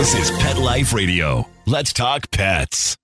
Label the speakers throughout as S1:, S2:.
S1: This is Pet Life Radio. Let's talk pets.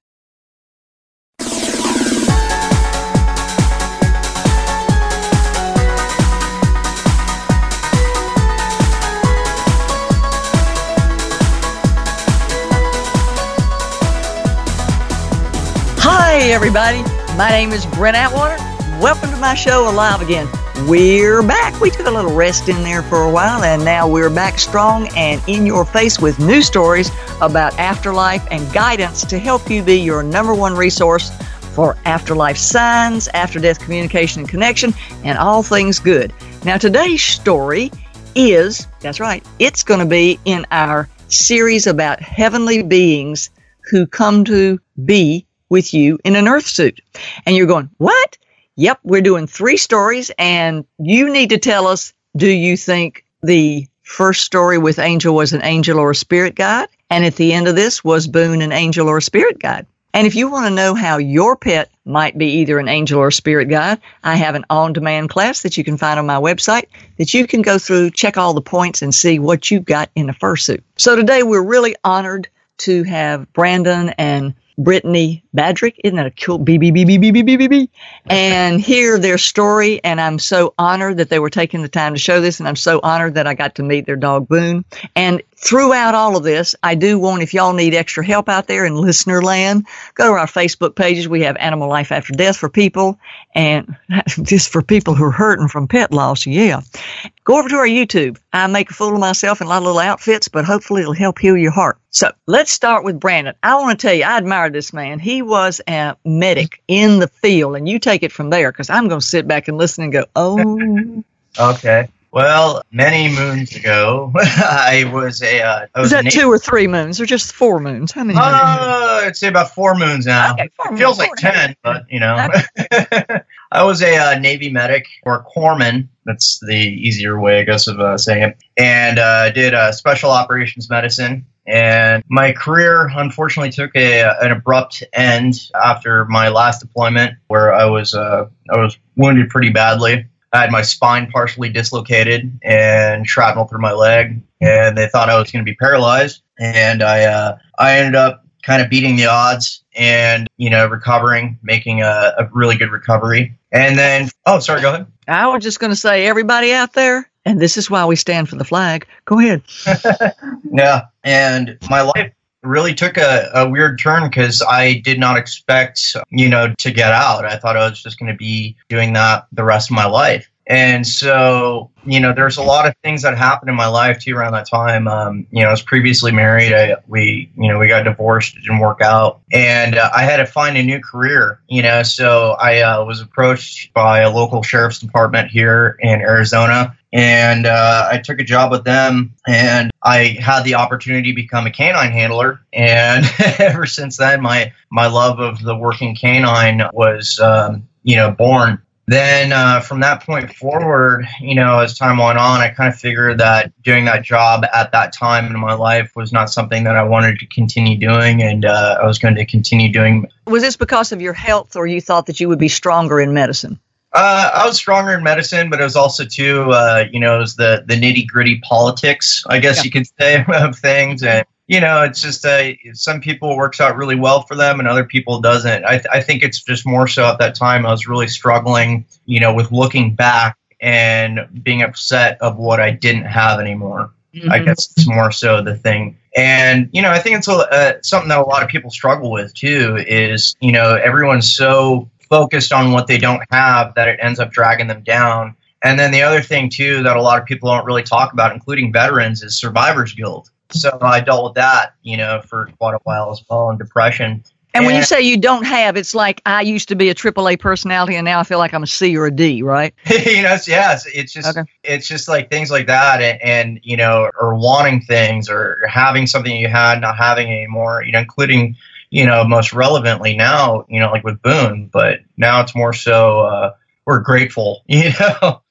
S2: Hi, everybody. My name is Brent Atwater. Welcome to my show, Alive Again. We're back. We took a little rest in there for a while, and now we're back strong and in your face with new stories about afterlife and guidance to help you be your number one resource for afterlife signs, after death communication and connection, and all things good. Now, today's story is that's right, it's going to be in our series about heavenly beings who come to be with you in an earth suit. And you're going, what? Yep, we're doing three stories, and you need to tell us do you think the first story with Angel was an angel or a spirit guide? And at the end of this, was Boone an angel or a spirit guide? And if you want to know how your pet might be either an angel or a spirit guide, I have an on demand class that you can find on my website that you can go through, check all the points, and see what you've got in the fursuit. So today we're really honored to have Brandon and Brittany Badrick. Isn't that a cool BB, BB, BB, BB, BB? And hear their story. And I'm so honored that they were taking the time to show this. And I'm so honored that I got to meet their dog, Boone. And throughout all of this, I do want, if y'all need extra help out there in listener land, go to our Facebook pages. We have Animal Life After Death for people and just for people who are hurting from pet loss. Yeah. Go over to our YouTube. I make a fool of myself in a lot of little outfits, but hopefully it'll help heal your heart. So let's start with Brandon. I want to tell you, I admire this man. He was a medic in the field, and you take it from there because I'm going to sit back and listen and go, oh.
S3: Okay. Well, many moons ago, I was a. Uh, I was
S2: Is that two or three moons, or just four moons? How many? moons?
S3: Uh, I'd say about four moons now.
S2: Okay, four
S3: it feels
S2: moons,
S3: like ten, but you know. I was a uh, Navy medic or corpsman. That's the easier way, I guess, of uh, saying it. And uh, did uh, special operations medicine. And my career, unfortunately, took a an abrupt end after my last deployment, where I was uh, I was wounded pretty badly. I had my spine partially dislocated and shrapnel through my leg, and they thought I was going to be paralyzed. And I uh, I ended up kind of beating the odds and you know recovering, making a, a really good recovery. And then oh, sorry, go ahead.
S2: I was just going to say, everybody out there, and this is why we stand for the flag. Go ahead.
S3: Yeah, and my life really took a, a weird turn because I did not expect, you know, to get out. I thought I was just going to be doing that the rest of my life. And so, you know, there's a lot of things that happened in my life too around that time. Um, you know, I was previously married. I, we, you know, we got divorced. It didn't work out. And uh, I had to find a new career, you know, so I uh, was approached by a local sheriff's department here in Arizona and uh, I took a job with them, and I had the opportunity to become a canine handler. And ever since then, my my love of the working canine was, um, you know, born. Then uh, from that point forward, you know, as time went on, I kind of figured that doing that job at that time in my life was not something that I wanted to continue doing, and uh, I was going to continue doing
S2: Was this because of your health, or you thought that you would be stronger in medicine?
S3: Uh, I was stronger in medicine, but it was also too, uh, you know, it was the the nitty gritty politics, I guess
S2: Yeah.
S3: you could say, of things, and you know, it's just uh, some people it works out really well for them, and other people doesn't. I th- I think it's just more so at that time I was really struggling, you know, with looking back and being upset of what I didn't have anymore. I guess it's more so the thing. And, you know, I think it's a, uh, something that a lot of people struggle with too is, you know, everyone's so focused on what they don't have that it ends up dragging them down. And then the other thing too that a lot of people don't really talk about, including veterans, is survivor's guilt. So I dealt with that, you know, for quite a while as well, and depression.
S2: And when you say you don't have, it's like I used to be a AAA personality, and now I feel like I'm a C or a D, right?
S3: you know, it's, yeah, it's, it's just
S2: Okay.
S3: it's just like things like that, and, and you know, or wanting things, or having something you had, not having anymore. You know, including you know, most relevantly now, you know, like with Boone, but now it's more so uh, we're grateful, you know.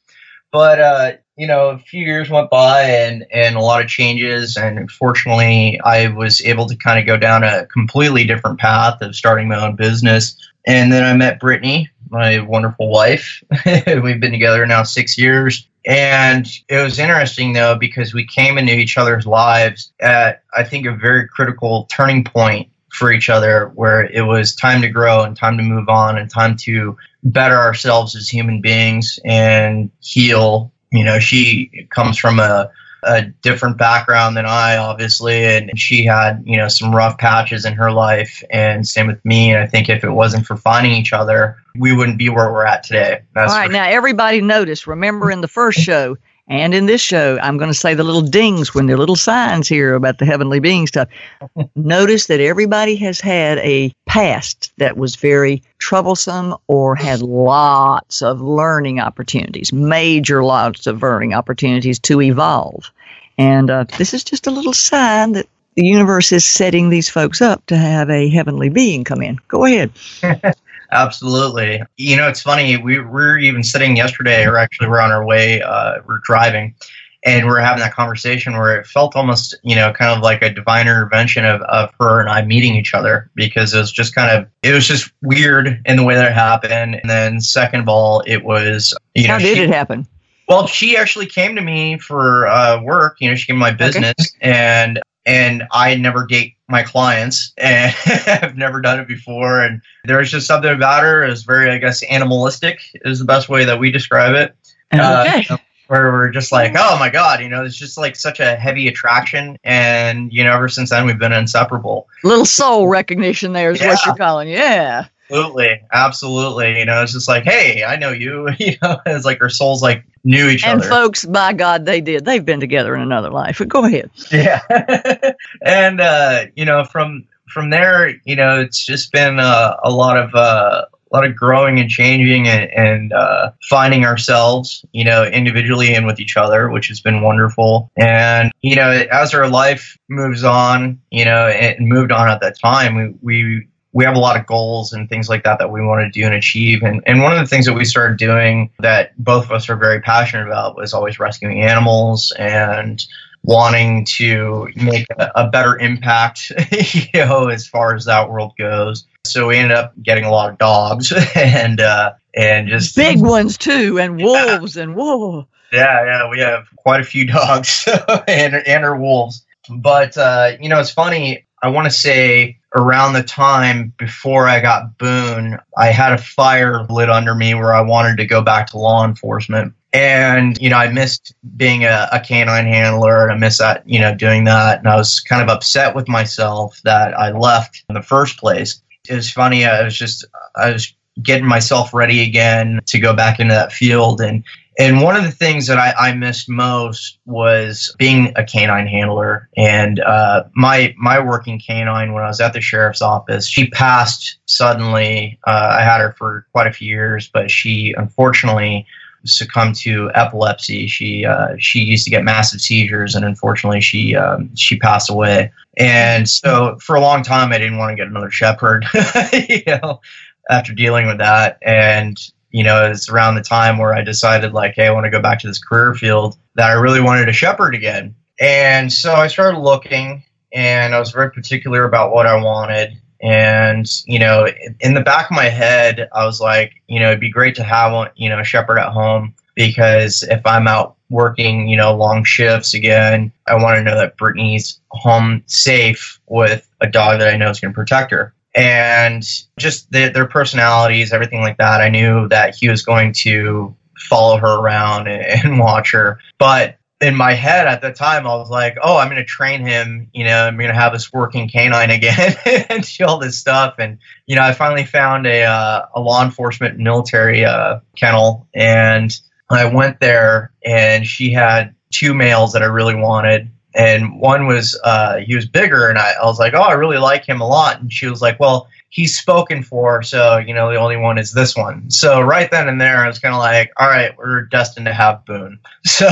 S3: but uh, you know, a few years went by and and a lot of changes, and fortunately, I was able to kind of go down a completely different path of starting my own business. And then I met Brittany, my wonderful wife. We've been together now six years. And it was interesting though, because we came into each other's lives at, I think, a very critical turning point for each other where it was time to grow and time to move on and time to better ourselves as human beings and heal. You know, she comes from a a different background than I, obviously, and she had you know some rough patches in her life, and same with me. And I think if it wasn't for finding each other, we wouldn't be where we're at today.
S2: That's All right, now everybody notice. Remember in the first show. And in this show, I'm going to say the little dings when the little signs here about the heavenly being stuff. Notice that everybody has had a past that was very troublesome or had lots of learning opportunities, major lots of learning opportunities to evolve. And uh, this is just a little sign that the universe is setting these folks up to have a heavenly being come in. Go ahead.
S3: Absolutely. You know, it's funny. We were even sitting yesterday, or actually, we're on our way. Uh, we're driving, and we're having that conversation where it felt almost, you know, kind of like a divine intervention of, of her and I meeting each other because it was just kind of, it was just weird in the way that it happened. And then, second of all, it was, you know,
S2: how did she, it happen?
S3: Well, she actually came to me for uh, work. You know, she came to my business, okay. and and I never date my clients, and I've never done it before. And there's just something about her is very, I guess, animalistic is the best way that we describe it.
S2: Okay. Uh,
S3: where we're just like, oh my god, you know, it's just like such a heavy attraction, and you know, ever since then we've been inseparable.
S2: Little soul recognition there is yeah. what you're calling, yeah.
S3: Absolutely, absolutely. You know, it's just like, hey, I know you. You know, it's like our souls like knew each
S2: and
S3: other.
S2: And folks, by God, they did. They've been together in another life. But go ahead.
S3: Yeah, and uh, you know, from from there, you know, it's just been uh, a lot of uh, a lot of growing and changing and, and uh, finding ourselves, you know, individually and with each other, which has been wonderful. And you know, as our life moves on, you know, and moved on at that time, we we we have a lot of goals and things like that that we want to do and achieve. And, and one of the things that we started doing that both of us are very passionate about was always rescuing animals and wanting to make a, a better impact, you know, as far as that world goes. So we ended up getting a lot of dogs and uh, and just
S2: big ones too, and wolves yeah. and whoa.
S3: Yeah, yeah, we have quite a few dogs and and our wolves. But uh, you know, it's funny. I want to say around the time before I got Boone, I had a fire lit under me where I wanted to go back to law enforcement. And, you know, I missed being a, a canine handler and I missed that, you know, doing that. And I was kind of upset with myself that I left in the first place. It was funny. I was just, I was getting myself ready again to go back into that field. And and one of the things that I, I missed most was being a canine handler. And uh, my my working canine when I was at the sheriff's office, she passed suddenly. Uh, I had her for quite a few years, but she unfortunately succumbed to epilepsy. She uh, she used to get massive seizures, and unfortunately, she um, she passed away. And so, for a long time, I didn't want to get another shepherd. you know, after dealing with that, and you know, it's around the time where I decided, like, hey, I want to go back to this career field that I really wanted to shepherd again. And so I started looking, and I was very particular about what I wanted. And, you know, in the back of my head, I was like, you know, it'd be great to have you know, a shepherd at home because if I'm out working, you know, long shifts again, I want to know that Brittany's home safe with a dog that I know is going to protect her and just the, their personalities, everything like that. I knew that he was going to follow her around and, and watch her. But in my head at the time, I was like, oh, I'm going to train him. You know, I'm going to have this working canine again and do all this stuff. And, you know, I finally found a, uh, a law enforcement military uh, kennel. And I went there and she had two males that I really wanted and one was uh, he was bigger, and I, I was like, oh, I really like him a lot. And she was like, well, he's spoken for, so you know the only one is this one. So right then and there, I was kind of like, all right, we're destined to have Boone. So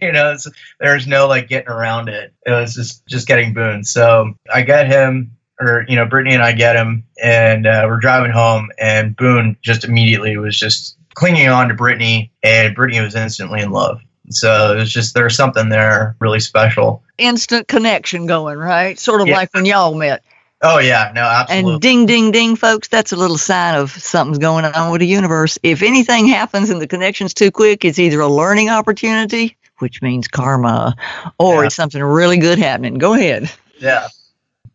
S3: you know, there's no like getting around it. It was just just getting Boone. So I get him. Or you know, Brittany and I get him, and uh, we're driving home, and Boone just immediately was just clinging on to Brittany, and Brittany was instantly in love. So it's just there's something there really special.
S2: Instant connection going, right? Sort of yeah. like when y'all met.
S3: Oh yeah, no, absolutely.
S2: And ding, ding, ding, folks, that's a little sign of something's going on with the universe. If anything happens and the connection's too quick, it's either a learning opportunity, which means karma, or
S3: Yeah.
S2: it's something really good happening. Go ahead.
S3: Yeah.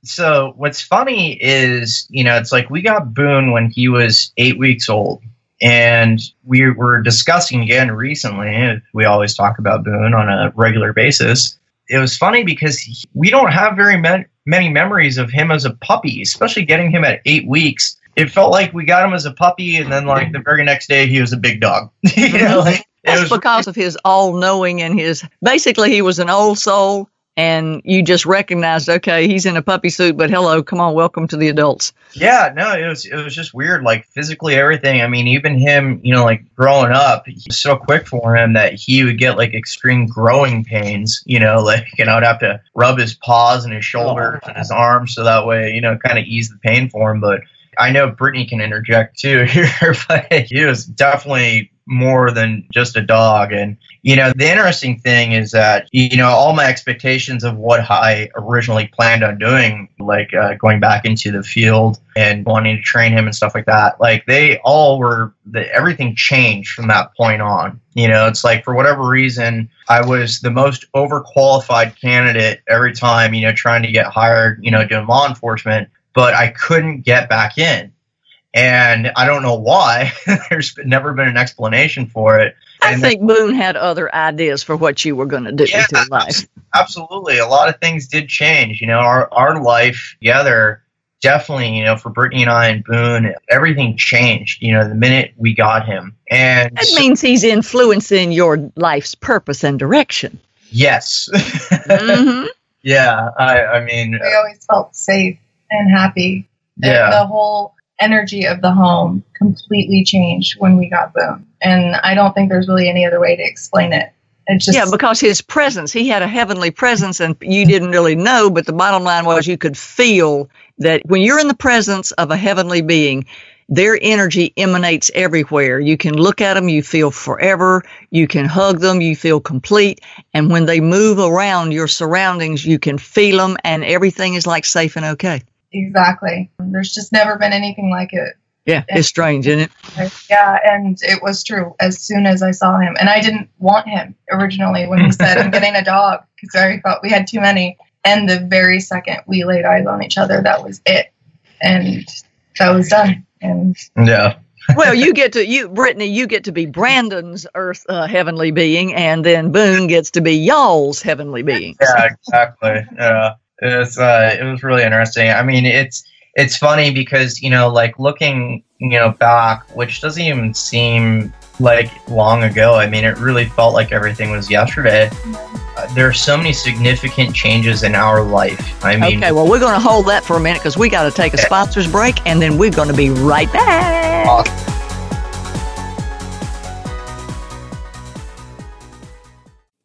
S3: So what's funny is, you know, it's like we got Boone when he was eight weeks old. And we were discussing again recently, we always talk about Boone on a regular basis. It was funny because he, we don't have very ma- many memories of him as a puppy, especially getting him at eight weeks. It felt like we got him as a puppy, and then like the very next day he was a big dog. you know, like
S2: That's
S3: was
S2: because of his all knowing and his basically he was an old soul and you just recognized, okay, he's in a puppy suit, but hello, come on, welcome to the adults.
S3: Yeah, no, it was it was just weird. Like physically, everything. I mean, even him, you know, like growing up, it was so quick for him that he would get like extreme growing pains. You know, like and I would have to rub his paws and his shoulders and his arms so that way, you know, kind of ease the pain for him. But I know Brittany can interject too here, but he was definitely more than just a dog. And you know, the interesting thing is that you know all my expectations of what I originally planned on doing, like uh, going back into the field and wanting to train him and stuff like that, like they all were the, everything changed from that point on. You know, it's like for whatever reason, I was the most overqualified candidate every time. You know, trying to get hired. You know, doing law enforcement, but I couldn't get back in. And I don't know why. There's never been an explanation for it.
S2: I
S3: And
S2: think Boone had other ideas for what you were going to do
S3: Yeah,
S2: with your life.
S3: absolutely a lot of things did change you know our our life together definitely you know for brittany and i and boone everything changed you know the minute we got him and
S2: That means he's influencing your life's purpose and direction.
S3: yes
S2: hmm
S3: yeah i i mean
S4: we always felt safe and happy. And the whole energy of the home completely changed when we got Boone. And I don't think there's really any other way to explain it. It's just
S2: yeah, because his presence, he had a heavenly presence, and you didn't really know. But the bottom line was you could feel that when you're in the presence of a heavenly being, their energy emanates everywhere. You can look at them, you feel forever. You can hug them, you feel complete. And when they move around your surroundings, you can feel them, and everything is like safe and okay.
S4: Exactly. There's just never been anything like it.
S2: Yeah, it's strange, isn't it?
S4: Yeah, and it was true as soon as I saw him. And I didn't want him originally when he said, I'm getting a dog because I thought we had too many. And the very second we laid eyes on each other, that was it. And that was done. And
S3: yeah
S2: well, you get to you, Brittany. You get to be Brandon's Earth uh, heavenly being, and then Boone gets to be y'all's heavenly being.
S3: yeah exactly yeah it's uh it was really interesting. I mean it's it's funny because you know like looking you know back which doesn't even seem like long ago i mean it really felt like everything was yesterday. Uh, there are so many significant changes in our life. I mean
S2: Okay, well, we're going to hold that for a minute because we got to take a sponsors break, and then we're going to be right back.
S3: Awesome.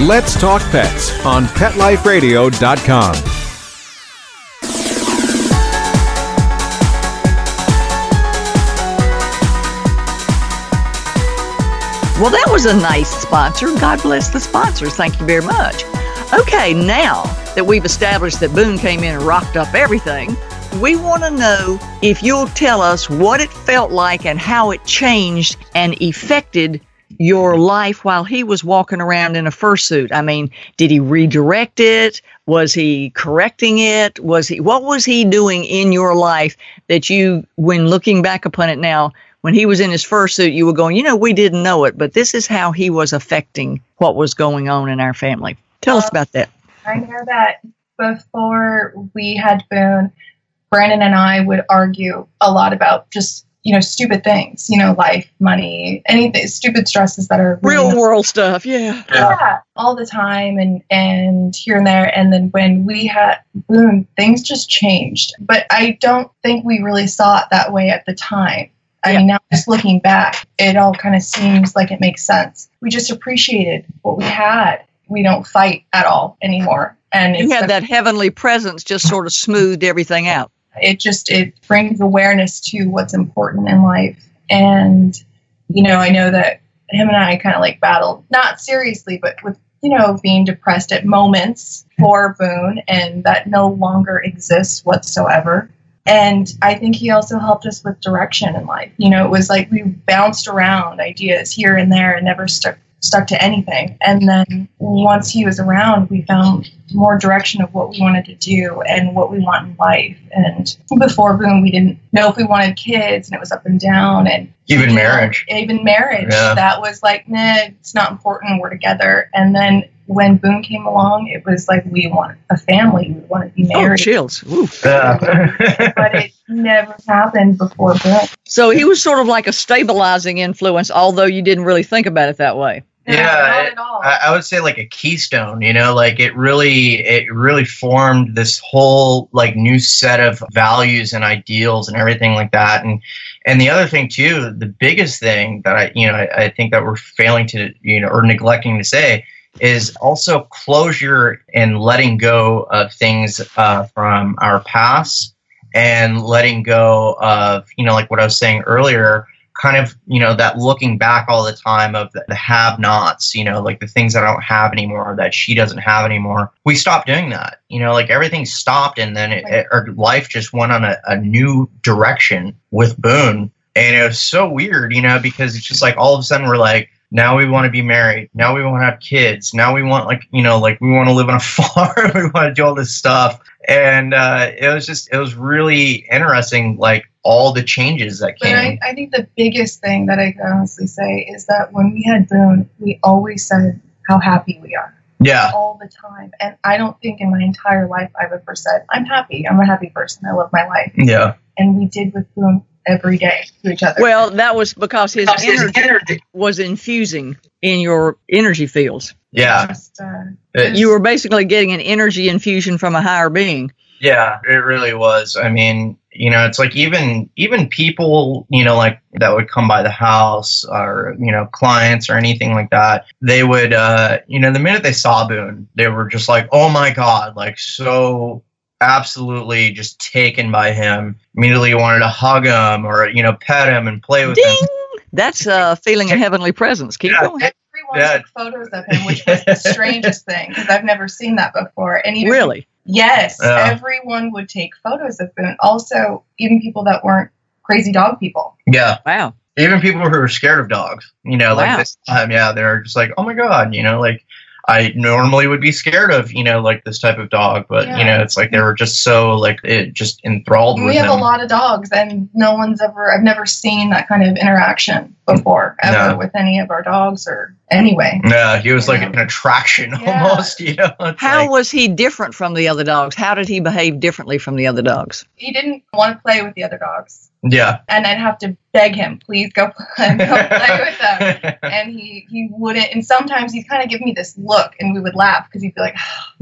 S5: Let's Talk Pets on PetLifeRadio.com.
S2: Well, that was a nice sponsor. God bless the sponsors. Thank you very much. Okay, now that we've established that Boone came in and rocked up everything, we want to know if you'll tell us what it felt like and how it changed and affected your life while he was walking around in a fursuit. I mean, did he redirect it? Was he correcting it? Was he what was he doing in your life that you when looking back upon it now when he was in his fursuit you were going, you know, we didn't know it, but this is how he was affecting what was going on in our family. Tell us uh, about that.
S4: I know that before we had Boone, Brandon and I would argue a lot about just you know, stupid things, you know, life, money, anything, stupid stresses that are
S2: Real world stuff, yeah.
S4: yeah, all the time and and here and there. And then when we had Boone things just changed. But i don't think we really saw it that way at the time. I
S2: Yeah.
S4: mean now just looking back it all kind of seems like it makes sense. We just appreciated what we had. We don't fight at all anymore. And
S2: You had
S4: the-
S2: that heavenly presence just sort of smoothed everything out.
S4: It just it brings awareness to what's important in life. And you know i know that him and i kind of like battled not seriously but with you know being depressed at moments for boone and that no longer exists whatsoever. And i think he also helped us with direction in life. You know it was like we bounced around ideas here and there and never stuck stuck to anything. And then once he was around we found more direction of what we wanted to do and what we want in life. And before Boone we didn't know if we wanted kids and it was up and down and
S3: Even marriage.
S4: even marriage.
S3: Yeah.
S4: that was like nah it's not important. We're together. And then when boone came along it was like we want a family we want to be married.
S2: Oh,
S4: married
S2: chills. Ooh.
S3: Yeah.
S4: but it never happened before boone
S2: So he was sort of like a stabilizing influence, although you didn't really think about it that way.
S3: Yeah, it- I, I would say like a keystone, you know, like it really it really formed this whole like new set of values and ideals and everything like that. And and the other thing too, the biggest thing that I you know I, I think that we're failing to you know or neglecting to say is also closure and letting go of things uh, from our past and letting go of you know like what I was saying earlier kind of you know that looking back all the time of the, the have nots you know like the things that i don't have anymore that she doesn't have anymore. We stopped doing that you know like everything stopped and then it, it- our life just went on a, a new direction with boone. And it was so weird you know because it's just like all of a sudden we're like now we want to be married now we want to have kids now we want like you know like we want to live on a farm we want to do all this stuff and uh, it was just it was really interesting like all the changes that
S4: But
S3: came
S4: I, I think the biggest thing that I can honestly say is that when we had Boone, we always said how happy we are
S3: yeah
S4: all the time. And I don't think in my entire life I've ever said, I'm happy. I'm a happy person. I love my life.
S3: yeah
S4: And we did with Boone every day to each other.
S2: Well, that was because his energy was infusing in your energy fields.
S3: yeah
S4: Just, uh,
S2: You were basically getting an energy infusion from a higher being.
S3: Yeah, it really was. I mean, you know, it's like even even people, you know, like that would come by the house or you know clients or anything like that. They would, uh, you know, the minute they saw Boone, they were just like, "Oh my god!" Like so absolutely just taken by him. Immediately wanted to hug him or you know pet him and play with
S2: Ding!
S3: him.
S2: That's a feeling of heavenly presence. Keep
S3: Yeah,
S2: going.
S4: everyone
S3: Yeah.
S4: took photos of him, which was the strangest thing because I've never seen that before. And even
S2: Really?
S4: Yes,
S3: Yeah.
S4: everyone would take photos of him. Also, even people that weren't crazy dog people.
S3: Yeah,
S2: Wow.
S3: even people who are scared of dogs, you know, like
S2: Wow.
S3: this time, yeah, they're just like, oh my god, you know, like I normally would be scared of, you know, like this type of dog, but you know, it's like they were just so like it just enthralled me.
S4: We
S3: with
S4: have
S3: him.
S4: a lot of dogs, and no one's ever. I've never seen that kind of interaction before, ever
S3: No.
S4: with any of our dogs, or anyway.
S3: yeah, he was like
S4: Yeah.
S3: an attraction
S4: Yeah.
S3: almost, you know. It's
S2: How
S3: like-
S2: was he different from the other dogs? How did he behave differently from the other dogs?
S4: He didn't want to play with the other dogs,
S3: yeah.
S4: and I'd have to beg him, please go play, go play with them. And he he wouldn't. And sometimes he'd kind of give me this look, and we would laugh because he'd be like,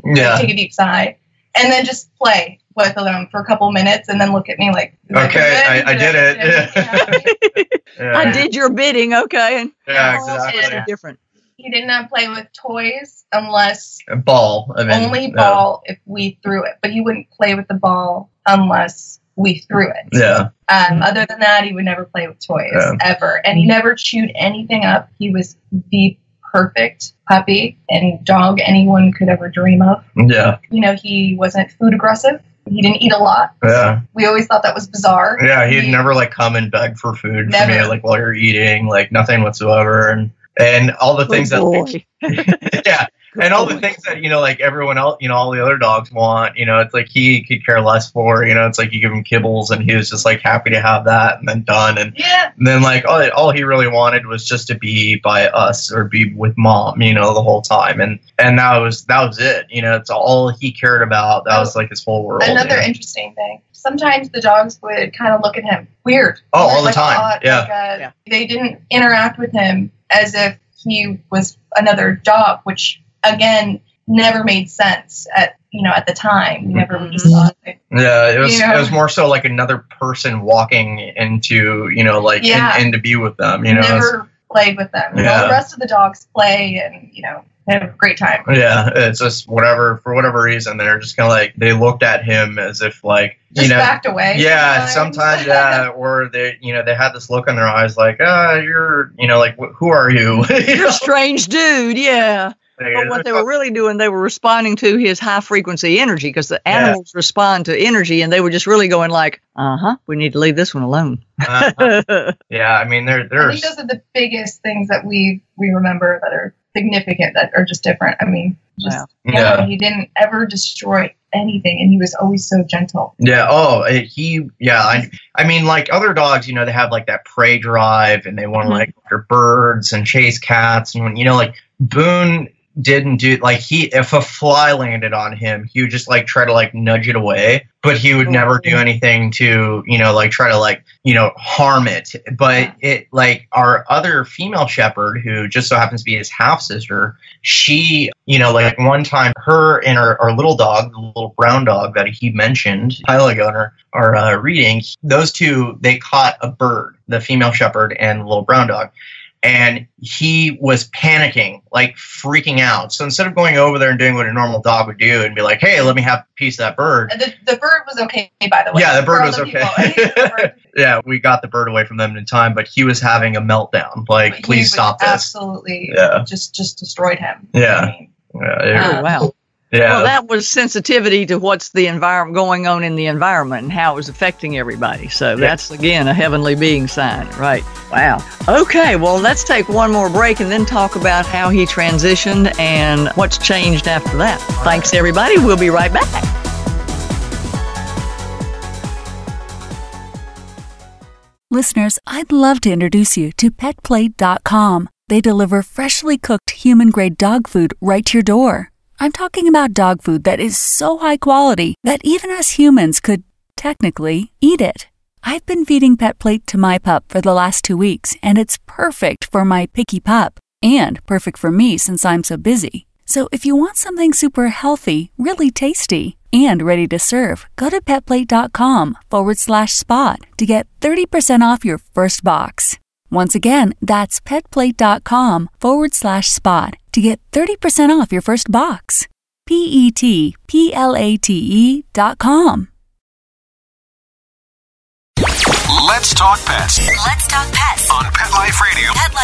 S3: yeah.
S4: take a deep sigh, and then just play with them for a couple minutes, and then look at me like,
S3: Okay,
S4: good?
S3: I- I did it."
S4: Yeah.
S3: yeah.
S2: I did your bidding, okay. And
S3: Yeah,
S2: That's
S3: exactly.
S2: different.
S4: He did not play with toys unless
S3: A ball. I mean,
S4: only
S3: yeah.
S4: ball if we threw it, but he wouldn't play with the ball unless we threw it.
S3: Yeah.
S4: Um, other than that, he would never play with toys
S3: Yeah.
S4: ever, and he never chewed anything up. He was the perfect puppy and dog anyone could ever dream of.
S3: Yeah.
S4: You know, he wasn't food aggressive. He didn't eat a lot.
S3: Yeah.
S4: We always thought that was bizarre.
S3: Yeah, he'd
S4: He-
S3: never like come and beg for food for me, like while you're eating, like nothing whatsoever, and and all the things
S2: Good
S3: that
S2: boy.
S3: yeah, and all the things that you know, like everyone else, you know, all the other dogs want, you know, it's like he could care less for, you know, it's like you give him kibbles, and he was just like happy to have that, and then done, and,
S4: Yeah,
S3: and then like all all he really wanted was just to be by us or be with mom, you know, the whole time, and and that was that was it, you know, it's all he cared about. That was like his whole world.
S4: Another
S3: you know?
S4: interesting thing. sometimes the dogs would kind of look at him weird.
S3: Oh, all the time.
S4: odd,
S3: Yeah.
S4: like a-
S2: Yeah.
S4: They didn't interact with him as if he was another dog, which again never made sense at you know at the time. You never just
S2: Mhm.
S4: thought that
S3: Yeah, it was
S4: Yeah.
S3: it was more so like another person walking into you know like
S4: Yeah.
S3: in, in to be with them. You know,
S4: never played with them. You know,
S3: Yeah.
S4: the rest of the dogs play and you know have a great time.
S3: yeah, it's just whatever for whatever reason they're just kind of like they looked at him as if like
S4: Just
S3: you know.
S4: backed away.
S3: Yeah, sometimes, yeah, or they, you know, they had this look in their eyes, like, ah, you're, you know, like, wh- who are you? You
S2: You're
S3: know,
S2: a strange dude, yeah.
S3: Like,
S2: But what they were really doing, they were responding to his high frequency energy because the
S3: Yeah.
S2: animals respond to energy, and they were just really going like, "Uh huh, we need to leave this one alone."
S3: uh, yeah, I mean, there,
S4: I
S3: there's,
S4: think those are the biggest things that we we remember that are significant that are just different. I mean, just
S2: Wow.
S4: yeah,
S3: yeah,
S4: he didn't ever destroy anything, and he was always so gentle.
S3: yeah. Oh, he, yeah. I, I mean, like other dogs, you know, they have like that prey drive, and they want to
S2: Mhm.
S3: like after birds and chase cats, and when you know, like Boone didn't do like he if a fly landed on him he would just like try to like nudge it away but he would never do anything to you know like try to like you know harm it. But it like our other female shepherd who just so happens to be his half sister she you know like one time her and our, our little dog the little brown dog that he mentioned a while ago in our, our uh, reading those two they caught a bird the female shepherd and the little brown dog and he was panicking, like freaking out. So instead of going over there and doing what a normal dog would do and be like, "Hey, let me have a piece of that bird,"
S4: the, the bird was okay, by the way.
S3: yeah, the bird
S4: all
S3: was okay.
S4: people. I think the bird-
S3: yeah, we got the bird away from them in time, but he was having a meltdown. Like,
S4: he
S3: please stop this.
S4: Absolutely,
S3: Yeah.
S4: just just destroyed him.
S3: Yeah.
S4: I mean,
S3: Yeah, it-
S2: Oh wow.
S3: Yeah.
S2: Well, that was sensitivity to what's the environment going on in the environment and how it was affecting everybody. So that's again a heavenly being sign, right? Wow. Okay, well let's take one more break and then talk about how he transitioned and what's changed after that. Thanks everybody. We'll be right back.
S6: Listeners, I'd love to introduce you to PetPlate.com. They deliver freshly cooked human grade dog food right to your door. I'm talking about dog food that is so high quality that even us humans could, technically, eat it. I've been feeding PetPlate to my pup for the last two weeks, and it's perfect for my picky pup and perfect for me since I'm so busy. So if you want something super healthy, really tasty, and ready to serve, go to petplate.com forward slash spot to get 30% off your first box. Once again, that's petplate.com forward slash spot to get 30% off your first box. P E T P L A T E dot com.
S1: Let's talk pets
S7: Let's talk pets.
S1: on Pet Life Radio.
S7: Pet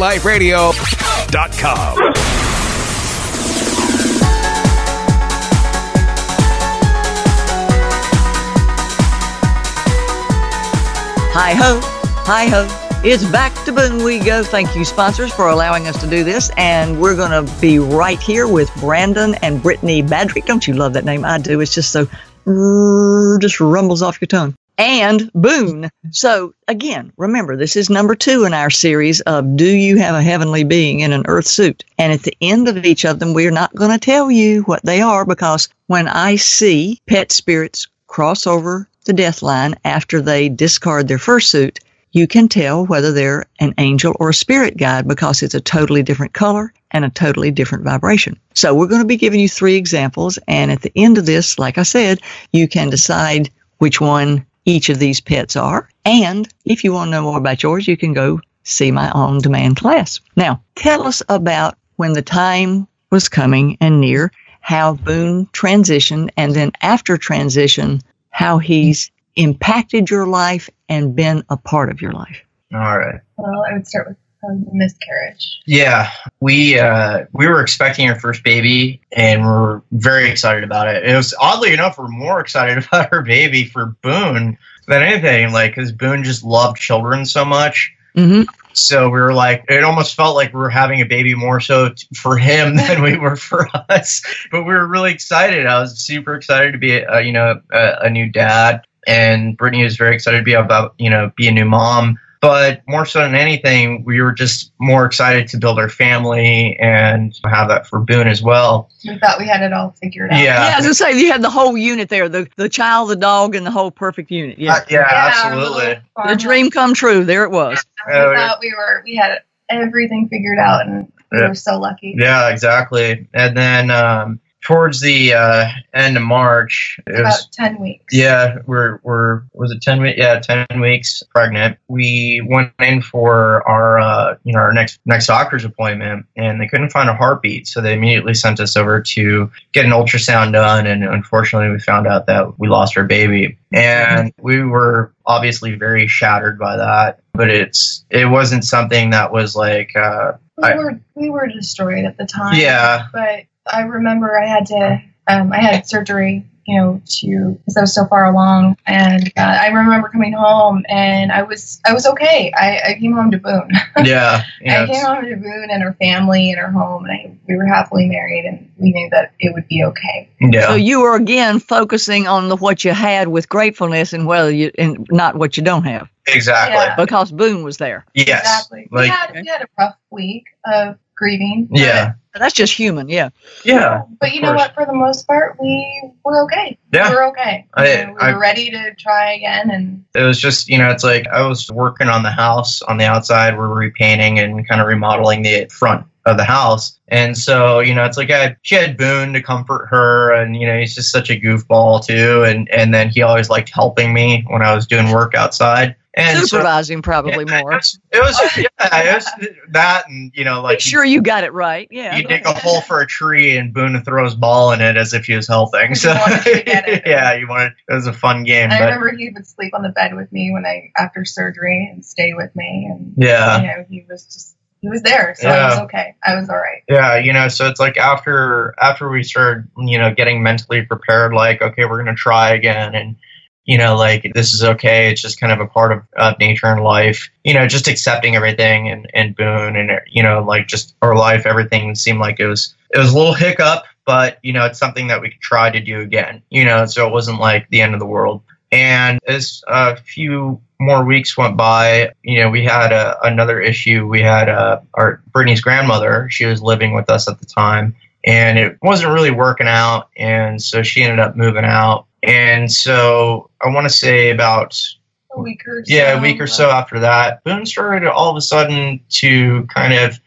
S7: Life Radio.
S1: PetLifeRadio.com.
S2: Hi ho, hi ho. It's back to Boone we go. Thank you, sponsors, for allowing us to do this. And we're going to be right here with Brandon and Brittany Badrick. Don't you love that name? I do. It's just so, just rumbles off your tongue. And Boone. So, again, remember, this is number two in our series of Do You Have a Heavenly Being in an Earth Suit? And at the end of each of them, we're not going to tell you what they are because when I see pet spirits cross over the death line after they discard their fursuit, you can tell whether they're an angel or a spirit guide because it's a totally different color and a totally different vibration. So we're going to be giving you three examples. And at the end of this, like I said, you can decide which one each of these pets are. And if you want to know more about yours, you can go see my on demand class. Now, tell us about when the time was coming and near, how Boone transitioned, and then after transition, how he's impacted your life and been a part of your life.
S3: All right.
S4: well, I would start with probably the miscarriage.
S3: Yeah, we uh, we were expecting our first baby, and we're very excited about it. It was oddly enough, we're more excited about our baby for Boone than anything, like because Boone just loved children so much.
S2: Mm-hmm.
S3: So we were like, it almost felt like we were having a baby more so t- for him than we were for us. But we were really excited. I was super excited to be, a, you know, a, a new dad, and Brittany was very excited to be about, you know, be a new mom. But But more so than anything, we were just more excited to build our family and have that for Boone as well.
S4: We thought we had it all figured out.
S3: Yeah.
S2: Yeah, I was gonna say you had the whole unit there, the the child, the dog, and the whole perfect unit. Yeah,
S3: Uh, yeah,
S4: our
S3: absolutely.
S2: the dream come true. There it was.
S4: We
S3: Uh,
S4: thought we were we had everything figured out, and we
S3: Yeah.
S4: were so lucky.
S3: Yeah, exactly. And then um, towards the uh, end of March, it
S4: About
S3: was
S4: ten weeks.
S3: yeah, we're we're was it ten weeks? Yeah, ten weeks pregnant. We went in for our uh, you know our next next doctor's appointment, and they couldn't find a heartbeat, so they immediately sent us over to get an ultrasound done. And unfortunately, we found out that we lost our baby, and we were obviously very shattered by that. But it's it wasn't something that was like. Uh,
S4: we
S3: I-
S4: were we were destroyed at the time.
S3: Yeah.
S4: but I remember I had to um, I had surgery, you know, to because I was so far along, and uh, I remember coming home and I was I was okay. I, I came home to Boone.
S3: yeah, you know,
S4: I came home to Boone and her family and her home, and I, we were happily married, and we knew that it would be okay.
S3: yeah.
S2: So you were again focusing on the what you had with gratefulness and whether you and not what you don't have
S3: Exactly.
S4: Yeah.
S2: because Boone was there.
S3: Yes.
S4: Exactly. we
S3: Like
S4: had we had a rough week of grieving. but-
S3: yeah.
S2: That's just human. Yeah.
S3: Yeah.
S4: But you know
S3: course.
S4: what? For the most part, we were okay.
S3: Yeah.
S4: We were okay.
S3: I-
S4: You know, we
S3: I-
S4: were ready to try again, and
S3: It was just, you know, it's like I was working on the house on the outside. We're repainting and kind of remodeling the front of the house. And so, you know, it's like I she had Boone to comfort her and you know, he's just such a goofball too and and then he always liked helping me when I was doing work outside. And so
S2: Supervising probably
S3: Yeah,
S2: more.
S3: It was, it was yeah, it was that and you know, like
S2: Make sure you got it right. Yeah.
S3: you dig a hole for a tree and Boone throws ball in it as if he was helping. So
S4: wanted to get it.
S3: yeah, you wanted it was a fun game.
S4: I
S3: but
S4: remember he would sleep on the bed with me when I after surgery and stay with me, and
S3: yeah.
S4: you know he was just he was there, so I was okay. I was all right.
S3: Yeah, you know, so it's like after after we started, you know, getting mentally prepared, like, okay, we're gonna try again, and you know, like this is okay. It's just kind of a part of uh, nature and life. You know, just accepting everything and and Boone and you know, like just our life, everything seemed like it was it was a little hiccup, but you know, it's something that we could try to do again. You know, so it wasn't like the end of the world. And as a few more weeks went by, you know, we had a, another issue. We had uh, our Brittany's grandmother. She was living with us at the time, and it wasn't really working out. And so she ended up moving out. And so I want to say about
S4: A week or so.
S3: yeah, a week or so after that, Boone started all of a sudden to kind of.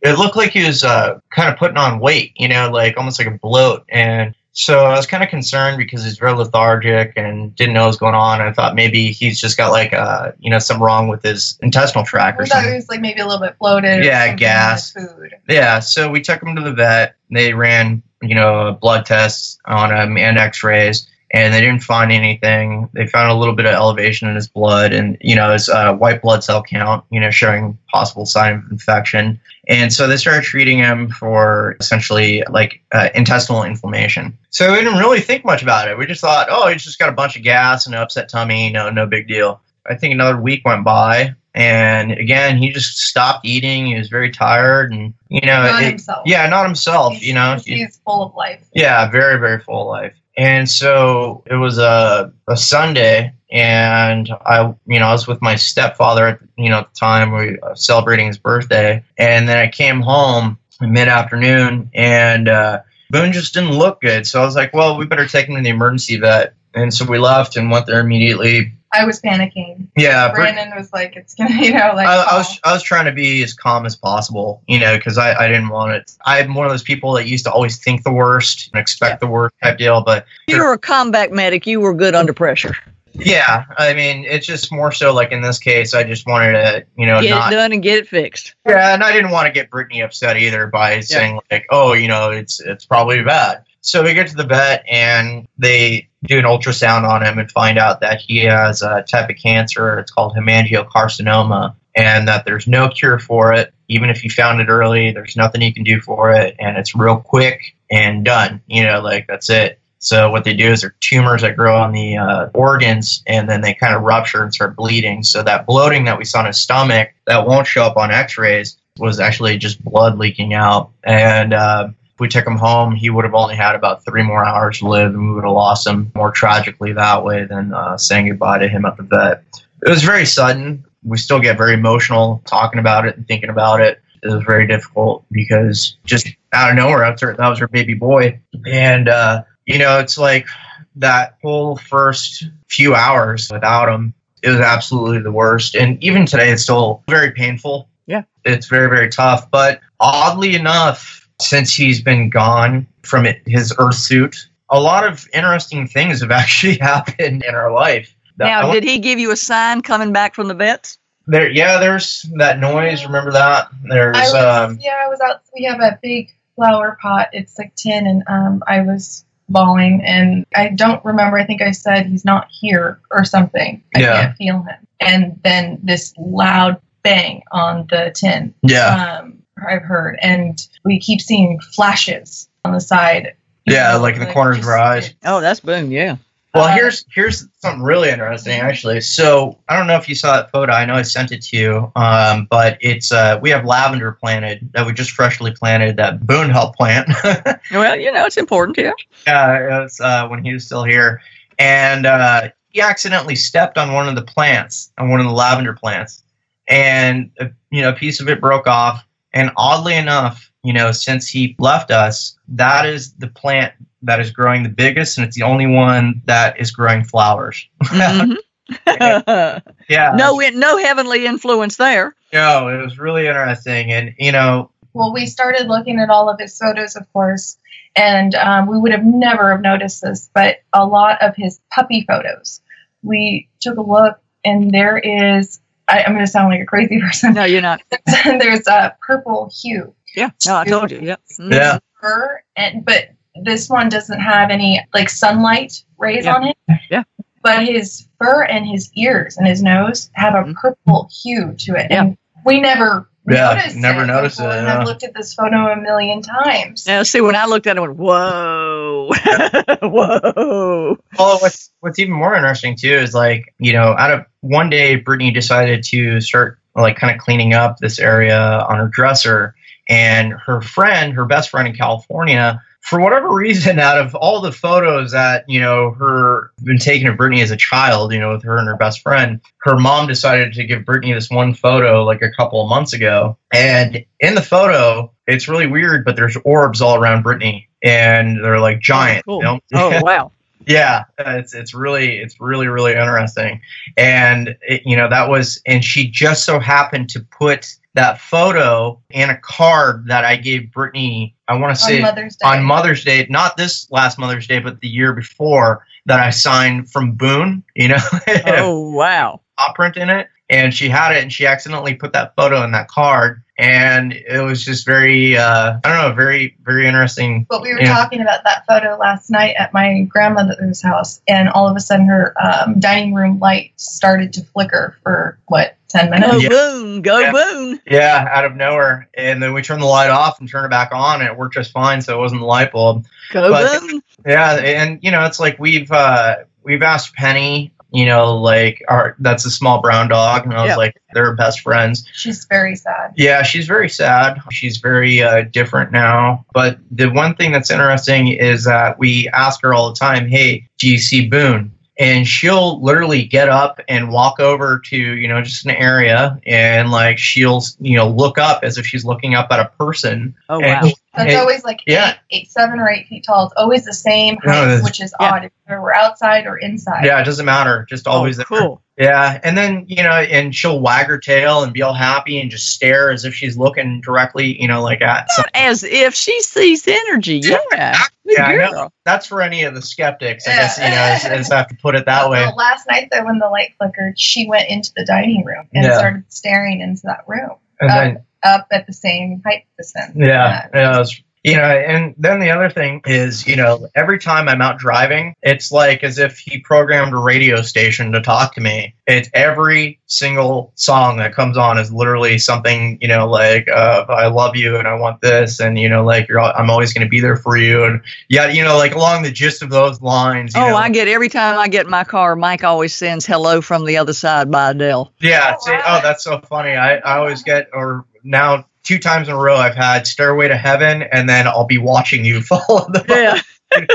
S3: It looked like he was uh, kind of putting on weight, you know, like almost like a bloat. And so I was kind of concerned because he's very lethargic and didn't know what was going on. I thought maybe he's just got like, uh, you know, something wrong with his intestinal tract or
S4: We thought
S3: something.
S4: he was like maybe a little bit bloated.
S3: Yeah,
S4: something
S3: gas.
S4: Food.
S3: Yeah, so we took him to the vet. They ran, you know, blood tests on him and X-rays, and they didn't find anything. They found a little bit of elevation in his blood, and you know, his uh, white blood cell count, you know, showing possible sign of infection. And so they started treating him for essentially like uh, intestinal inflammation. So we didn't really think much about it. We just thought, oh, he's just got a bunch of gas and an upset tummy. No, no big deal. I think another week went by, and again, he just stopped eating. He was very tired, and you know,
S4: Not
S3: it-
S4: himself.
S3: yeah, not himself.
S4: He's,
S3: you know,
S4: he's, he's full of life.
S3: yeah, very, very full of life. And so it was a, a Sunday, and I, you know, I was with my stepfather at, you know, at the time we were celebrating his birthday. And then I came home mid afternoon, and uh, Boone just didn't look good. So I was like, well, we better take him to the emergency vet. And so we left and went there immediately.
S4: I was panicking.
S3: Yeah,
S4: Brandon was like, "It's gonna," you know, like.
S3: I, I was I was trying to be as calm as possible, you know, because I, I didn't want it. I'm one of those people that used to always think the worst and expect the worst type deal, but
S2: You were a combat medic. You were good under pressure.
S3: Yeah, I mean, it's just more so like in this case, I just wanted to, you know,
S2: Get
S3: not.
S2: it done and get it fixed.
S3: Yeah, and I didn't want to get Brittany upset either by saying like, oh, you know, it's it's probably bad. So we get to the vet and they do an ultrasound on him and find out that he has a type of cancer. It's called hemangiocarcinoma, and that there's no cure for it. Even if you found it early, there's nothing you can do for it, and it's real quick and done. You know, like that's it. So what they do is they're tumors that grow on the uh, organs, and then they kind of rupture and start bleeding. So that bloating that we saw in his stomach that won't show up on X-rays was actually just blood leaking out. And uh, if we took him home, he would have only had about three more hours to live, and we would have lost him more tragically that way than uh, saying goodbye to him at the vet. It was very sudden. we still get very emotional talking about it and thinking about it. It was very difficult because just out of nowhere, her, that was her baby boy, and uh, you know, it's like that whole first few hours without him. It was absolutely the worst, and even today, it's still very painful.
S2: Yeah.
S3: it's very very tough. But oddly enough, since he's been gone from it, his Earth suit, a lot of interesting things have actually happened in our life.
S2: Now, did he give you a sign coming back from the vets?
S3: There, yeah, there's that noise. Remember that? There's,
S4: I was,
S3: um,
S4: yeah, I was out. We have a big flower pot. It's like tin, and um, I was bawling, and I don't remember. I think I said he's not here or something. I
S3: Yeah.
S4: can't feel him. And then this loud bang on the tin.
S3: yeah,
S4: Um, I've heard, and we keep seeing flashes on the side.
S3: yeah,
S4: know,
S3: like in the corners of our eyes.
S4: it's-
S2: Oh, that's Boone. Yeah.
S3: Well,
S4: Uh,
S3: here's here's something really interesting actually. So I don't know if you saw that photo. I know I sent it to you, um, but it's uh, we have lavender planted that we just freshly planted that Boone helped plant.
S2: Well, you know, it's important. Yeah.
S3: yeah, it was uh, when he was still here, and uh, he accidentally stepped on one of the plants, on one of the lavender plants, and uh, you know a piece of it broke off. And oddly enough, you know, since he left us, that is the plant that is growing the biggest, and it's the only one that is growing flowers.
S2: Mhm.
S3: Yeah.
S2: no, no heavenly influence there.
S3: No, it was really interesting, and you know,
S4: Well, we started looking at all of his photos, of course, and um, we would have never have noticed this, but a lot of his puppy photos. We took a look, and there is. I, I'm going to sound like a crazy person.
S2: No, you're not.
S4: There's a purple hue
S2: Yeah. No, I told you. Yeah.
S3: Yeah,
S4: fur, and but this one doesn't have any like sunlight rays
S2: Yeah.
S4: on it.
S2: Yeah.
S4: But his fur and his ears and his nose have a
S2: Mhm.
S4: purple hue to it,
S2: Yeah.
S4: and we never
S3: Yeah,
S4: noticed
S3: never
S4: it
S3: noticed
S4: before,
S3: it,
S4: And
S3: yeah.
S4: I've looked at this photo a million times.
S2: Now, see, when I looked at it, I went, whoa, whoa.
S3: Well, what's what's even more interesting too is like you know, out of one day, Brittany decided to start like kind of cleaning up this area on her dresser, and her friend, her best friend in California, for whatever reason, out of all the photos that you know her been taken of Brittany as a child, you know, with her and her best friend, her mom decided to give Brittany this one photo like a couple of months ago, and in the photo, it's really weird, but there's orbs all around Brittany, and they're like oh, giant.
S2: Cool.
S3: you know?
S2: Oh, wow.
S3: Yeah, it's it's really it's really really interesting, and it, you know that was and she just so happened to put that photo and a card that I gave Brittany. I want to say
S4: on Mother's Day.
S3: on Mother's Day, not this last Mother's Day, but the year before that I signed from Boone. You know,
S2: Oh, wow.
S3: top print in it, and she had it, and she accidentally put that photo in that card, and it was just very uh, I don't know, very very interesting.
S4: But we were
S3: Yeah.
S4: talking about that photo last night at my grandmother's house, and all of a sudden her um, dining room light started to flicker for what ten minutes.
S2: Go
S3: Yeah.
S2: Boone. Go
S3: Yeah.
S2: Boone.
S3: Yeah, out of nowhere. And then we turned the light off and turned it back on, and it worked just fine. So it wasn't the light bulb.
S2: Go
S3: But-
S2: Boone.
S3: Yeah, and you know, it's like we've uh, we've asked Penny. You know, like our that's a small brown dog, and I was
S2: Yeah.
S3: like, they're best friends.
S4: She's very sad.
S3: Yeah, she's very sad. She's very uh, different now. But the one thing that's interesting is that we ask her all the time, "Hey, do you see Boone?" And she'll literally get up and walk over to you know just an area, and like she'll you know look up as if she's looking up at a person.
S2: Oh, wow.
S4: That's
S3: and-
S4: always like
S3: yeah.
S4: eight, eight, seven or eight feet tall. It's always the same height,
S3: that's-
S4: which is
S2: yeah.
S4: odd if we're outside or inside.
S3: Yeah, it doesn't matter. Just always
S2: oh,
S3: there.
S2: cool.
S3: Yeah, and then you know, and she'll wag her tail and be all happy and just stare as if she's looking directly, you know, like at. Some,
S2: As if she sees energy. Yeah. Good
S3: Yeah, I know. that's for any of the skeptics, I
S4: Yeah.
S3: guess. You know, is, is I have to put it that way.
S4: Well, last night, though, when the light flickered, she went into the dining room and
S3: Yeah.
S4: started staring into that room,
S3: And
S4: um,
S3: then
S4: up at the same height distance.
S3: Yeah, yeah, it was- you know, and then the other thing is, you know, every time I'm out driving, it's like as if he programmed a radio station to talk to me. It's every single song that comes on is literally something, you know, like uh, "I love you" and "I want this," and you know, like you're, I'm always going to be there for you, and yeah, you know, like along the gist of those lines. You
S2: Oh,
S3: know,
S2: I get every time I get in my car, Mike always sends "Hello from the Other Side" by Adele.
S3: Yeah.
S4: Oh,
S3: see,
S4: wow.
S3: oh, that's so funny. I, I always get, or now two times in a row, I've had Stairway to Heaven, and then I'll be watching you fall in the
S2: Yeah.
S3: I'm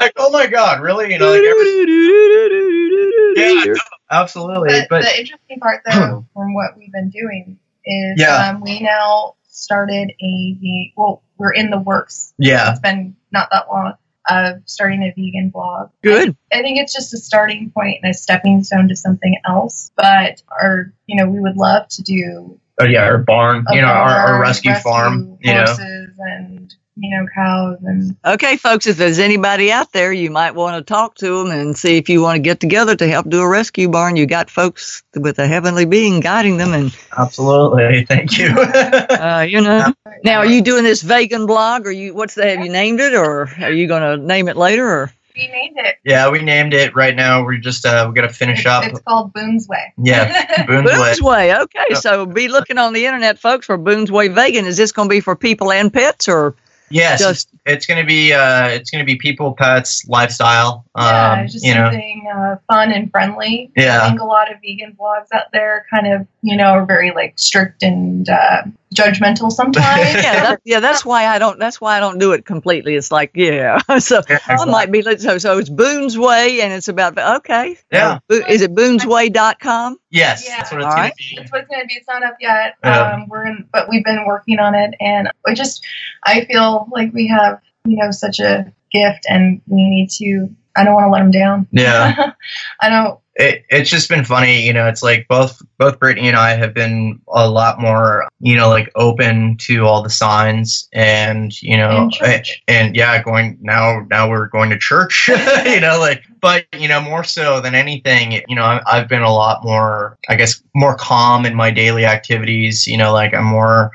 S3: like, oh my god, really? You know, like every, yeah, absolutely.
S4: But,
S3: But,
S4: the interesting part, though, from what we've been doing is
S3: Yeah.
S4: um, we now started a ve- well, we're in the works.
S3: yeah,
S4: It's been not that long of starting a vegan blog.
S2: Good.
S4: I think it's just a starting point and a stepping stone to something else. But our, you know, we would love to do
S3: oh yeah, our barn,
S4: a
S3: you know, our, our
S4: barn,
S3: rescue, farm, you know.
S4: and you know cows and
S2: Okay, folks, if there's anybody out there, you might want to talk to them and see if you want to get together to help do a rescue barn. You got folks with a heavenly being guiding them, and
S3: Absolutely, thank you.
S2: uh, you know. Now, are you doing this vegan blog, or you? What's the? Have you named it, or are you going to name it later? Or
S4: we named it.
S3: yeah, we named it. Right now, we're just uh, we got to finish
S4: It's,
S3: up.
S4: it's called Boone's Way.
S3: Yeah, Boone's Way.
S2: Boone's Way. Okay,
S3: Yep.
S2: so be looking on the internet, folks, for Boone's Way Vegan. Is this going to be for people and pets, or
S3: Yes,
S2: just
S3: it's going to be uh, it's going to be people, pets, lifestyle.
S4: yeah,
S3: Um,
S4: it's just
S3: you know,
S4: something uh, fun and friendly.
S3: Yeah.
S4: I think a lot of vegan blogs out there kind of, you know, are very like strict and uh, judgmental sometimes.
S2: yeah, that, yeah? That's why I don't. That's why I don't do it completely. It's like yeah. so
S3: Yeah,
S2: I might be so. So it's Boone's Way, and it's about okay.
S3: Yeah.
S2: Bo- Is it Boone'sWay.com?
S3: yes,
S4: Yeah.
S3: that's what it's
S2: All
S3: going
S2: right.
S3: to be.
S4: That's what it's gonna be. It's not up yet.
S3: Yeah.
S4: Um, we're in, but we've been working on it, and I just I feel like we have you know such a gift, and we need to. I don't want to let them down.
S3: Yeah.
S4: I don't.
S3: it, it's just been funny you know it's like both both brittany and i have been a lot more you know like open to all the signs and you know
S4: And
S3: and yeah going now now we're going to church you know like but you know more so than anything you know i've been a lot more i guess more calm in my daily activities you know like i'm more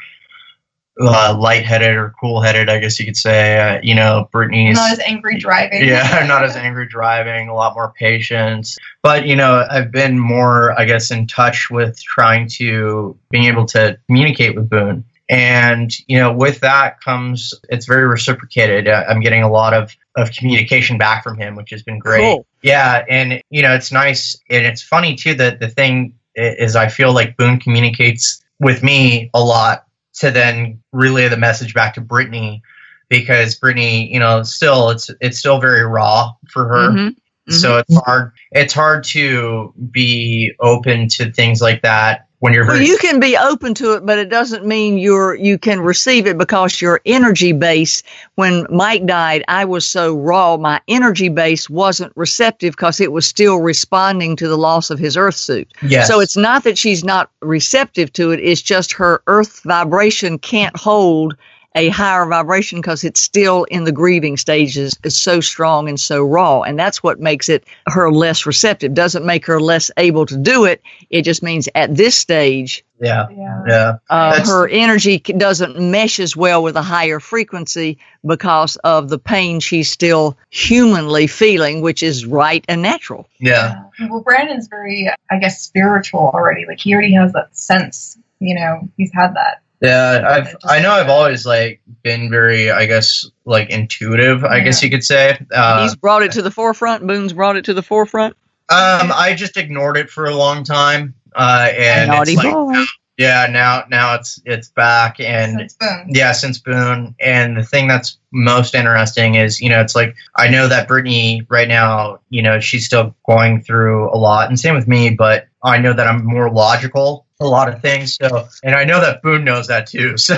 S3: uh, lightheaded or cool-headed i guess you could say uh, you know brittany's
S4: not as angry driving.
S3: yeah, not as angry driving, a lot more patience. But, you know, I've been more, I guess, in touch with trying to being able to communicate with Boone. And, you know, with that comes, it's very reciprocated. Uh, I'm getting a lot of, of communication back from him, which has been great.
S2: Cool.
S3: Yeah. And, you know, it's nice. And it's funny, too, that the thing is I feel like Boone communicates with me a lot to then relay the message back to Brittany because Brittany, you know, still it's it's still very raw for her.
S2: Mhm.
S3: So it's hard it's hard to be open to things like that when you're
S2: Well, you can be open to it, but it doesn't mean you're you can receive it because your energy base. When Mike died, I was so raw. My energy base wasn't receptive because it was still responding to the loss of his Earth suit.
S3: yes.
S2: So it's not that she's not receptive to it. It's just her Earth vibration can't hold a higher vibration because it's still in the grieving stages. is so strong and so raw, and that's what makes it her less receptive. Doesn't make her less able to do it. It just means at this stage
S3: yeah.
S4: Yeah.
S3: Yeah.
S2: uh, her energy doesn't mesh as well with a higher frequency because of the pain she's still humanly feeling, which is right and natural.
S3: Yeah.
S4: Yeah. Well, Brandon's very, I guess, spiritual already. Like he already has that sense. You know, he's had that.
S3: Yeah, I've I know I've always like been very I guess like intuitive, I guess you could say. Uh,
S2: He's brought it to the forefront. Boone's brought it to the forefront.
S3: um I just ignored it for a long time. Uh and
S2: Naughty
S3: it's like
S2: boy.
S3: yeah, now now it's it's back and
S4: Since Boone.
S3: Yeah, since Boone. And the thing that's most interesting is, you know, it's like I know that Brittany right now, you know, she's still going through a lot, and same with me. But I know that I'm more logical a lot of things. So, and I know that Boone knows that too. So,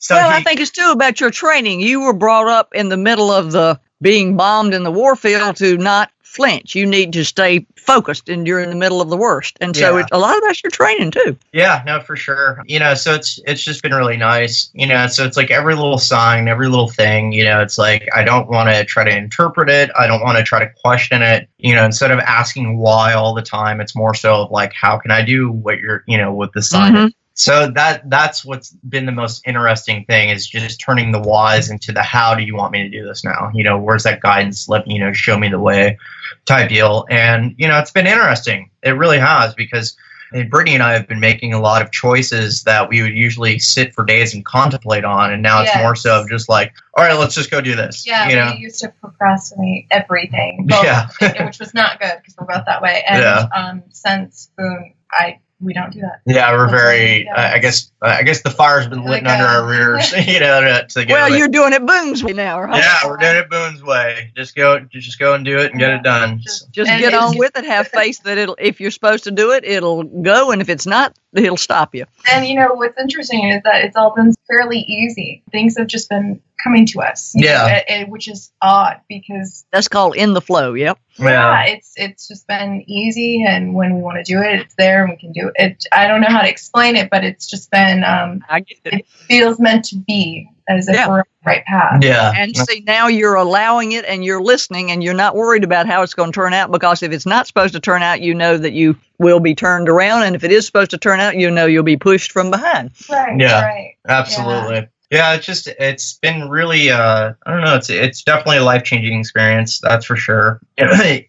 S3: so
S2: well, I think it's too about your training. You were brought up in the middle of the being bombed in the war field to not flinch. You need to stay focused, and you're in the middle of the worst. And so,
S3: Yeah.
S2: it, a lot of that's your training too.
S3: Yeah, no, for sure. You know, so it's it's just been really nice. You know, so it's like every little sign, every little thing. You know, it's like I don't want to try to interpret it. I don't want to try to question it. You know, instead of asking why all the time, it's more so of like, how can I do what you're, you know, what the sign is.
S2: Mm-hmm.
S3: So that that's what's been the most interesting thing is just turning the whys into the how do you want me to do this now? You know, where's that guidance? Let me, you know, show me the way type deal. And, you know, it's been interesting. It really has because Brittany and I have been making a lot of choices that we would usually sit for days and contemplate on, and now it's more so of just like, all right, let's just go do this.
S4: Yeah,
S3: you know,
S4: we used to procrastinate everything,
S3: Yeah.
S4: which was not good because we're both that way. And
S3: Yeah.
S4: um, since Boone, I we don't do that.
S3: Yeah, we're very. Uh,
S4: yeah.
S3: I guess. Uh, I guess the fire's been lit
S4: Like
S3: under
S4: a-
S3: our rears. You know, to, to get.
S2: Well,
S3: away.
S2: you're doing it Boone's way now, right?
S3: Yeah, we're doing it Boone's way. Just go, just go and do it and get it done.
S4: Just-
S2: Just get on with it. Have faith that it'll. If you're supposed to do it, it'll go, and if it's not, it'll stop you.
S4: And you know what's interesting is that it's all been fairly easy. Things have just been coming to us.
S3: Yeah.
S4: know, a- a- which is odd because
S2: That's called in the flow. Yep.
S4: yeah, it's it's just been easy, and when we want to do it, it's there, and we can do it. I don't know how to explain it, but it's just been um,
S2: I get it.
S4: it feels meant to be as if
S2: Yeah.
S4: we're on the right path.
S3: Yeah.
S2: And see, now you're allowing it and you're listening and you're not worried about how it's going to turn out because if it's not supposed to turn out, you know that you will be turned around. And if it is supposed to turn out, you know you'll be pushed from behind.
S4: Right.
S3: Yeah.
S4: Right.
S3: Absolutely. Yeah. It's just it's been really uh I don't know, it's it's definitely a life changing experience, that's for sure.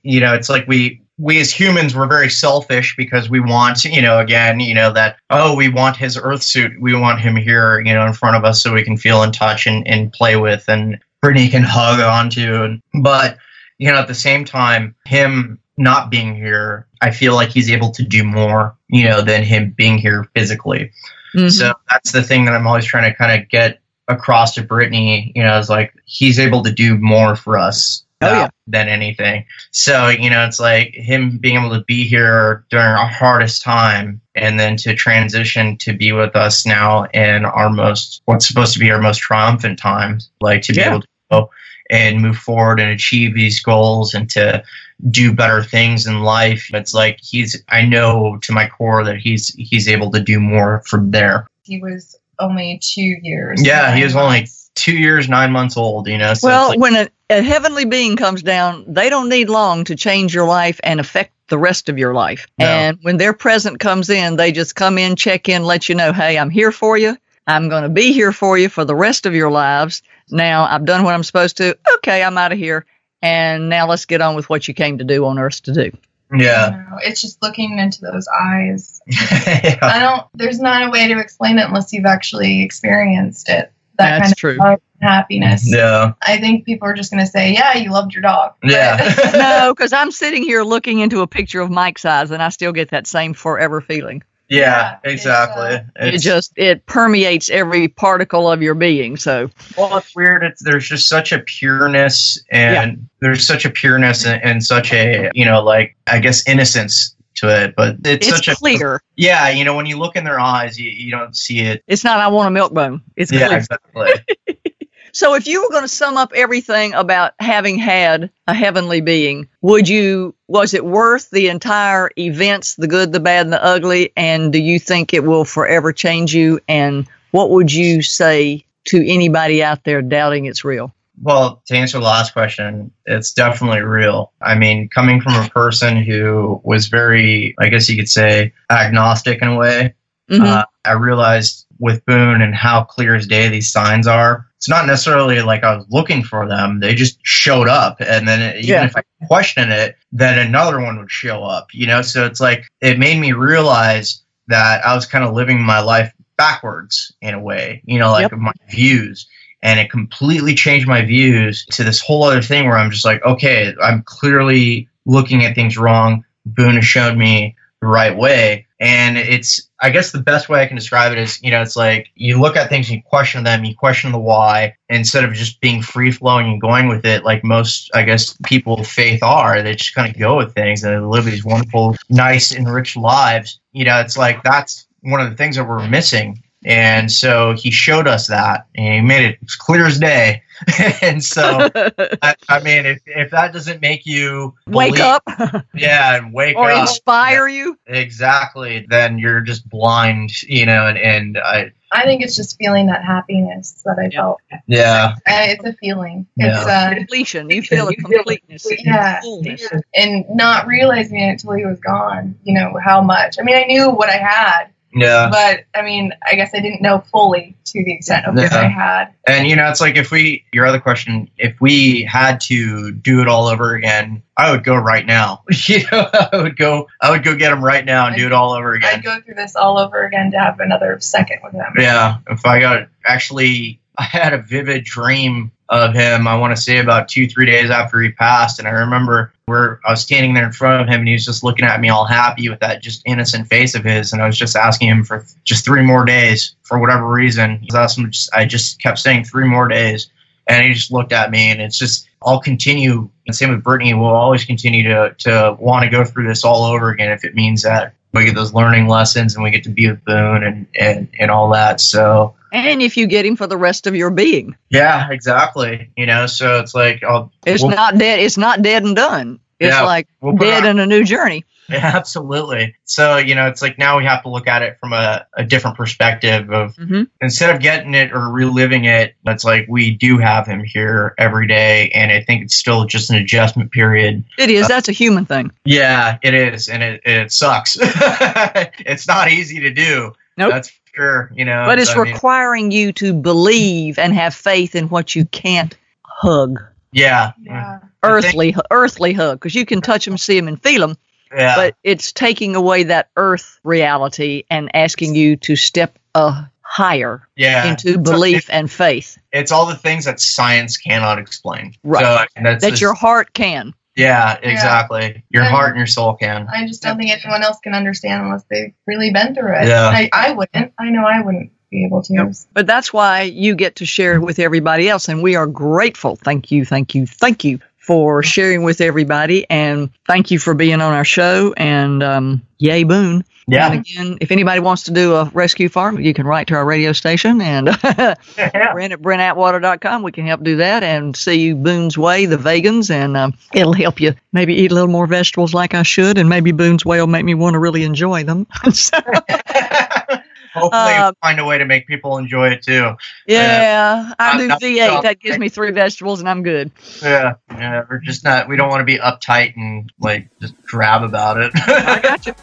S3: you know, it's like we we as humans we're very selfish because we want, you know, again, you know, that oh, we want his earth suit, we want him here, you know, in front of us so we can feel and touch and, and play with and Brittany can hug onto and but you know, at the same time, him not being here, I feel like he's able to do more, you know, than him being here physically.
S2: Mhm.
S3: So that's the thing that I'm always trying to kind of get across to Brittany, you know, is like he's able to do more for us
S2: Oh, yeah.
S3: than anything. So, you know, it's like him being able to be here during our hardest time and then to transition to be with us now in our most, what's supposed to be our most triumphant times, like to be
S2: Yeah.
S3: able to go and move forward and achieve these goals and to do better things in life. It's like he's, I know to my core that he's, he's able to do more from there.
S4: He was only two years.
S3: Yeah, he was only two years, nine months old, you know. So
S2: well,
S3: like,
S2: when a, a heavenly being comes down, they don't need long to change your life and affect the rest of your life.
S3: No.
S2: And when their present comes in, they just come in, check in, let you know, hey, I'm here for you. I'm going to be here for you for the rest of your lives. Now I've done what I'm supposed to. Okay, I'm out of here. And now let's get on with what you came to do on earth to do.
S3: yeah.
S4: It's just looking into those eyes.
S3: yeah.
S4: I don't. There's not a way to explain it unless you've actually experienced it. That
S2: That's
S4: kind of
S2: true.
S4: love happiness.
S3: Yeah.
S4: I think people are just going to say, "Yeah, you loved your dog."
S3: Yeah.
S2: no, because I'm sitting here looking into a picture of Mike's eyes, and I still get that same forever feeling.
S3: Yeah,
S4: Yeah, it's,
S3: exactly.
S4: uh,
S2: It just it permeates every particle of your being. So
S3: well, it's weird. It's there's just such a pureness, and there's such a pureness and, and such a you know like I guess innocence to it. But it's,
S2: it's
S3: such a. Yeah, you know when you look in their eyes, you, you don't see it.
S2: It's not I want a milk bone. It's
S3: Yeah,
S2: clear.
S3: exactly.
S2: So if you were going to sum up everything about having had a heavenly being, would you was it worth the entire events, the good, the bad, and the ugly? And do you think it will forever change you? And what would you say to anybody out there doubting it's real?
S3: Well, to answer the last question, it's definitely real. I mean, coming from a person who was very, I guess you could say, agnostic in a way,
S2: Mhm.
S3: uh, I realized with Boone and how clear as day these signs are. It's not necessarily like I was looking for them; they just showed up, and then it, even
S2: Yeah.
S3: if I questioned it, then another one would show up. You know, so it's like it made me realize that I was kind of living my life backwards in a way. You know, like
S2: Yep.
S3: my views. And it completely changed my views to this whole other thing where I'm just like, okay, I'm clearly looking at things wrong. Boone has shown me the right way. And it's, I guess the best way I can describe it is, you know, it's like you look at things and you question them, you question the why, instead of just being free flowing and going with it like most, I guess, people of faith are. They just kind of go with things and they live these wonderful, nice, enriched lives. You know, it's like that's one of the things that we're missing. And so he showed us that and he made it clear as day. and so, I, I mean, if, if that doesn't make you
S2: Wake up
S3: yeah, and wake
S2: or
S3: up,
S2: inspire you.
S3: exactly, then you're just blind, you know. And, and I,
S4: I think it's just feeling that happiness that I
S2: Yeah.
S4: felt.
S3: yeah,
S4: Uh, it's a feeling.
S3: Yeah.
S4: It's uh,
S2: Completion. You feel a completeness.
S4: yeah,
S2: Fullness.
S4: and not realizing it until he was gone. You know how much. I mean, I knew what I had,
S3: yeah.
S4: but I mean, I guess I didn't know fully to the extent of what
S3: Yeah.
S4: I had.
S3: And you know, it's like if we, your other question, if we had to do it all over again, I would go right now. you know, I would go, I would go get him right now and do it all over again.
S4: I'd go through this all over again to have another second with him.
S3: Yeah, if I got actually, I had a vivid dream of him. I want to say about two, three days after he passed, and I remember where I was standing there in front of him and he was just looking at me all happy with that just innocent face of his. And I was just asking him for just three more days for whatever reason. I, asking, I just kept saying three more days. And he just looked at me and it's just, I'll continue. And same with Brittany, we'll always continue to, to want to go through this all over again if it means that we get those learning lessons and we get to be with Boone and, and, and all that. So,
S2: and if you get him for the rest of your being.
S3: Yeah, exactly. You know, so it's like I'll,
S2: it's
S3: we'll,
S2: not dead. It's not dead and done. It's
S3: Yeah,
S2: like
S3: we'll
S2: dead and a new journey.
S3: Yeah, absolutely. So, you know, it's like now we have to look at it from a, a different perspective of
S2: Mhm.
S3: instead of getting it or reliving it, it's like we do have him here every day. And I think it's still just an adjustment period.
S2: It is. That's a human thing.
S3: Yeah, it is. And it, it sucks. it's not easy to do.
S2: Nope.
S3: That's sure. You know,
S2: But it's
S3: I mean,
S2: requiring you to believe and have faith in what you can't hug.
S3: yeah.
S4: Yeah.
S3: I think-
S2: Earthly, earthly hug, because you can touch them, see them, and feel them.
S3: Yeah.
S2: But it's taking away that earth reality and asking you to step uh, higher
S3: yeah.
S2: into
S3: So
S2: belief and faith
S3: it's all the things that science cannot explain.
S2: Right.
S3: So, and that's
S2: that
S3: just-
S2: your heart can.
S3: Yeah, exactly. Your
S4: And-
S3: heart and your soul can.
S4: I just don't think anyone else can understand unless they've really been through it.
S3: Yeah.
S4: I, I wouldn't. I know I wouldn't be able to.
S2: But that's why you get to share it with everybody else. And we are grateful. Thank you, thank you, thank you for sharing with everybody. And thank you for being on our show. And um, yay, Boone.
S3: Yeah.
S2: And again, if anybody wants to do a rescue farm, you can write to our radio station and Brent at BrentAtwater.com. We can help do that and see you Boone's Way, the vegans, and um, it'll help you maybe eat a little more vegetables like I should, and maybe Boone's Way will make me want to really enjoy them. So,
S3: Hopefully,
S2: Uh,
S3: find a way to make people enjoy it too.
S2: yeah, I
S3: I'm
S2: do
S3: not
S2: V8.
S3: sure.
S2: That gives me three vegetables, and I'm good.
S3: Yeah, yeah. We're just not. We don't want to be uptight and like just drab about it.
S2: I got you.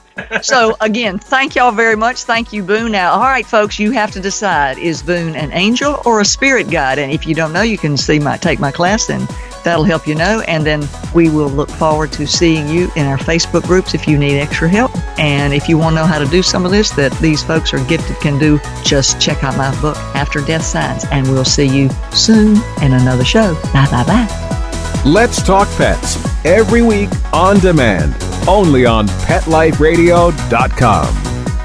S2: So again, thank y'all very much. Thank you, Boone. Now, all right, folks, you have to decide: is Boone an angel or a spirit guide? And if you don't know, you can see my take my class, and that'll help you know. And then we will look forward to seeing you in our Facebook groups if you need extra help. And if you want to know how to do some of this that these folks are gifted can do, just check out my book, After Death Signs, and we'll see you soon in another show. Bye bye bye.
S5: Let's Talk Pets every week on demand, only on PetLifeRadio.com.